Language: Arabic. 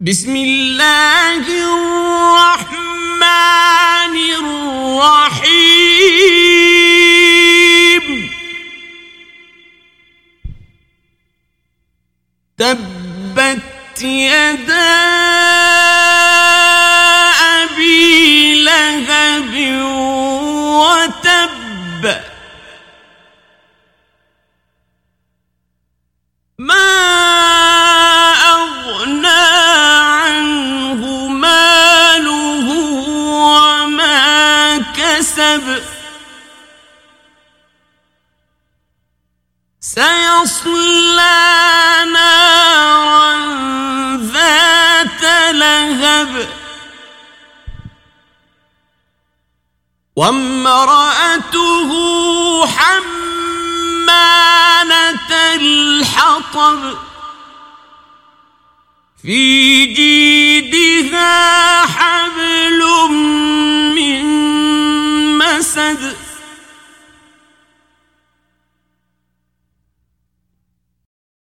بسم الله الرحمن الرحيم. تبت يدا أبي لهب وتب. ما كسب سيصلى نارا ذات لهب. وامرأته حمالة الحطب. في جيدها 三只